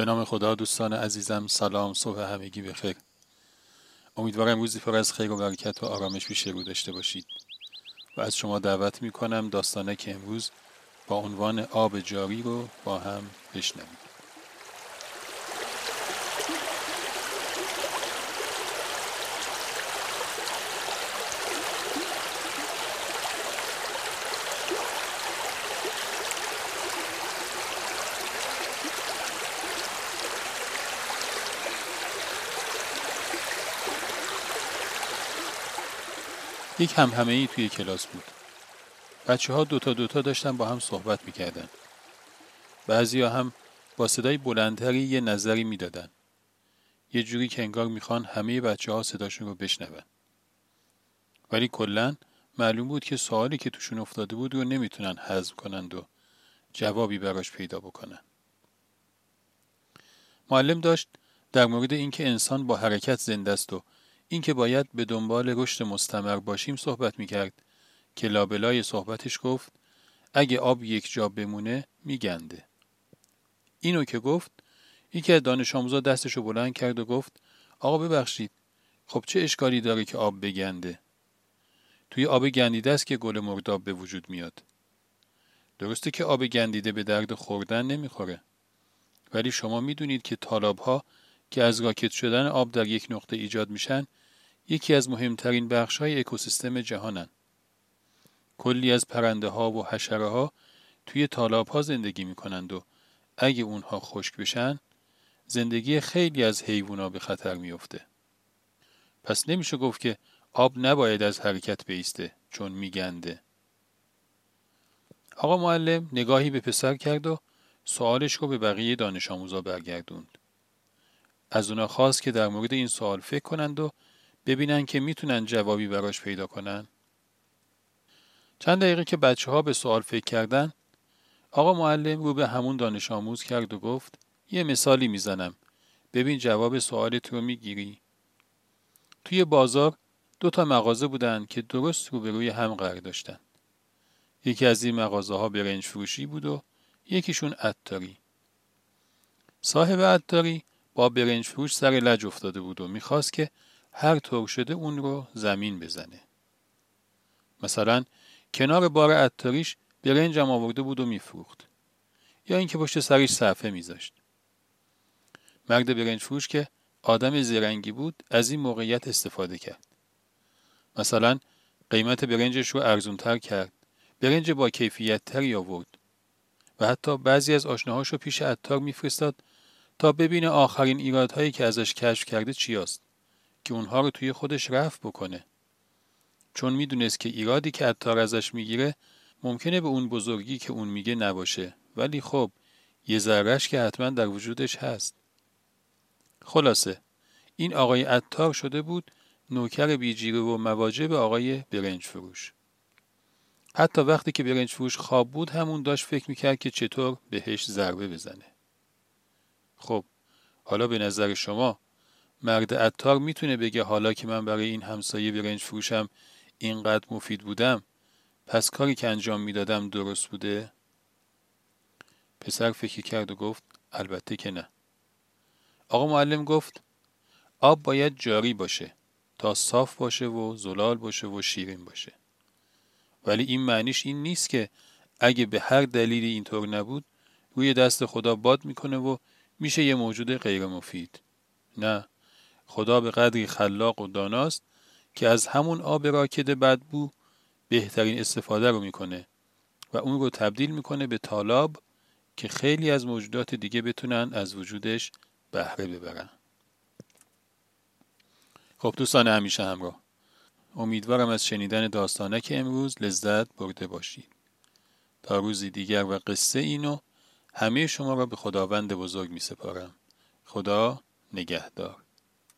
به نام خدا دوستان عزیزم سلام صبح همگی بخیر امیدوارم روزی پر از خیر و برکت و آرامش پیش رو داشته باشید. و از شما دعوت می کنم داستانه که امروز با عنوان آب جاری رو با هم بشنویم. یک هم همه ای توی کلاس بود. بچه ها دوتا دوتا داشتن با هم صحبت می‌کردن. بعضی ها هم با صدای بلندتری یه نظری می‌دادن. یه جوری که انگار می‌خوان همه بچه ها صداشون رو بشنون. ولی کلا معلوم بود که سوالی که توشون افتاده بود رو نمی‌تونن حذف کنند و جوابی براش پیدا بکنن. معلم داشت در مورد اینکه انسان با حرکت زنده است و اینکه باید به دنبال رشد مستمر باشیم صحبت می‌کرد که لابلای صحبتش گفت اگه آب یک جا بمونه میگنده. اینو که گفت یکی از دانش آموزا دستشو بلند کرد و گفت آقا ببخشید خب چه اشکالی داره که آب بگنده؟ توی آب گندیده است که گل مرداب به وجود میاد. درسته که آب گندیده به درد خوردن نمی‌خوره. ولی شما می‌دونید که طالاب ها که از راکت شدن آب در یک نقطه ایجاد میشن یکی از مهمترین بخش های اکوسیستم جهانن. کلی از پرنده ها و حشره ها توی تالاب ها زندگی می کنند و اگه اونها خشک بشن زندگی خیلی از حیوونا به خطر میافته. پس نمیشه گفت که آب نباید از حرکت بیسته چون میگنده. آقا معلم نگاهی به پسر کرد و سوالش رو به بقیه دانش آموزا برگردوند. از اونا خواست که در مورد این سوال فکر کنند و ببینن که می‌تونن جوابی براش پیدا کنن. چند دقیقه که بچه ها به سوال فکر کردن آقا معلم رو به همون دانش آموز کرد و گفت یه مثالی می‌زنم. ببین جواب سوالت رو می‌گیری. توی بازار دو تا مغازه بودن که درست روبروی هم قرار داشتن. یکی از این مغازه ها برنج فروشی بود و یکیشون عطاری. صاحب عطاری با برنج فروش سر لج افتاده بود و می‌خواست که هر طور شده اون رو زمین بزنه. مثلا کنار بار عطاریش برنجم آورده بود و میفروخت. یا اینکه پشت سرش صفحه میذاشت. مرد برنج فروش که آدم زرنگی بود از این موقعیت استفاده کرد. مثلا قیمت برنجش رو ارزونتر کرد. برنج با کیفیت تری آورد. و حتی بعضی از آشناهاش رو پیش عطار میفرستاد تا ببینه آخرین ایرادهایی که ازش کشف کرده چی است که اونها رو توی خودش رفت بکنه. چون می‌دونست که ایرادی که عطار ازش می‌گیره ممکنه به اون بزرگی که اون میگه نباشه. ولی خب یه ذرهش که حتما در وجودش هست. خلاصه این آقای عطار شده بود نوکر بیجیره و مواجب آقای برنج فروش حتی وقتی که برنج فروش خواب بود همون داشت فکر می‌کرد که چطور بهش ضربه بزنه. خب حالا به نظر شما مرد عطار می‌تونه بگه حالا که من برای این همسایه برنج فروشم اینقدر مفید بودم پس کاری که انجام می‌دادم درست بوده؟ پسر فکر کرد و گفت البته که نه. آقا معلم گفت آب باید جاری باشه تا صاف باشه و زلال باشه و شیرین باشه. ولی این معنیش این نیست که اگه به هر دلیلی اینطور نبود روی دست خدا باد می‌کنه و میشه یه موجود غیر مفید. نه خدا به قدری خلاق و داناست که از همون آب راکد بدبو بهترین استفاده رو می‌کنه و اون رو تبدیل می‌کنه به تالاب که خیلی از موجودات دیگه بتونن از وجودش بهره ببرن. خب دوستان همیشه همراه. امیدوارم از شنیدن داستانه که امروز لذت برده باشید. تا روزی دیگر و قصه اینو همه شما را به خداوند بزرگ می سپارم. خدا نگهدار.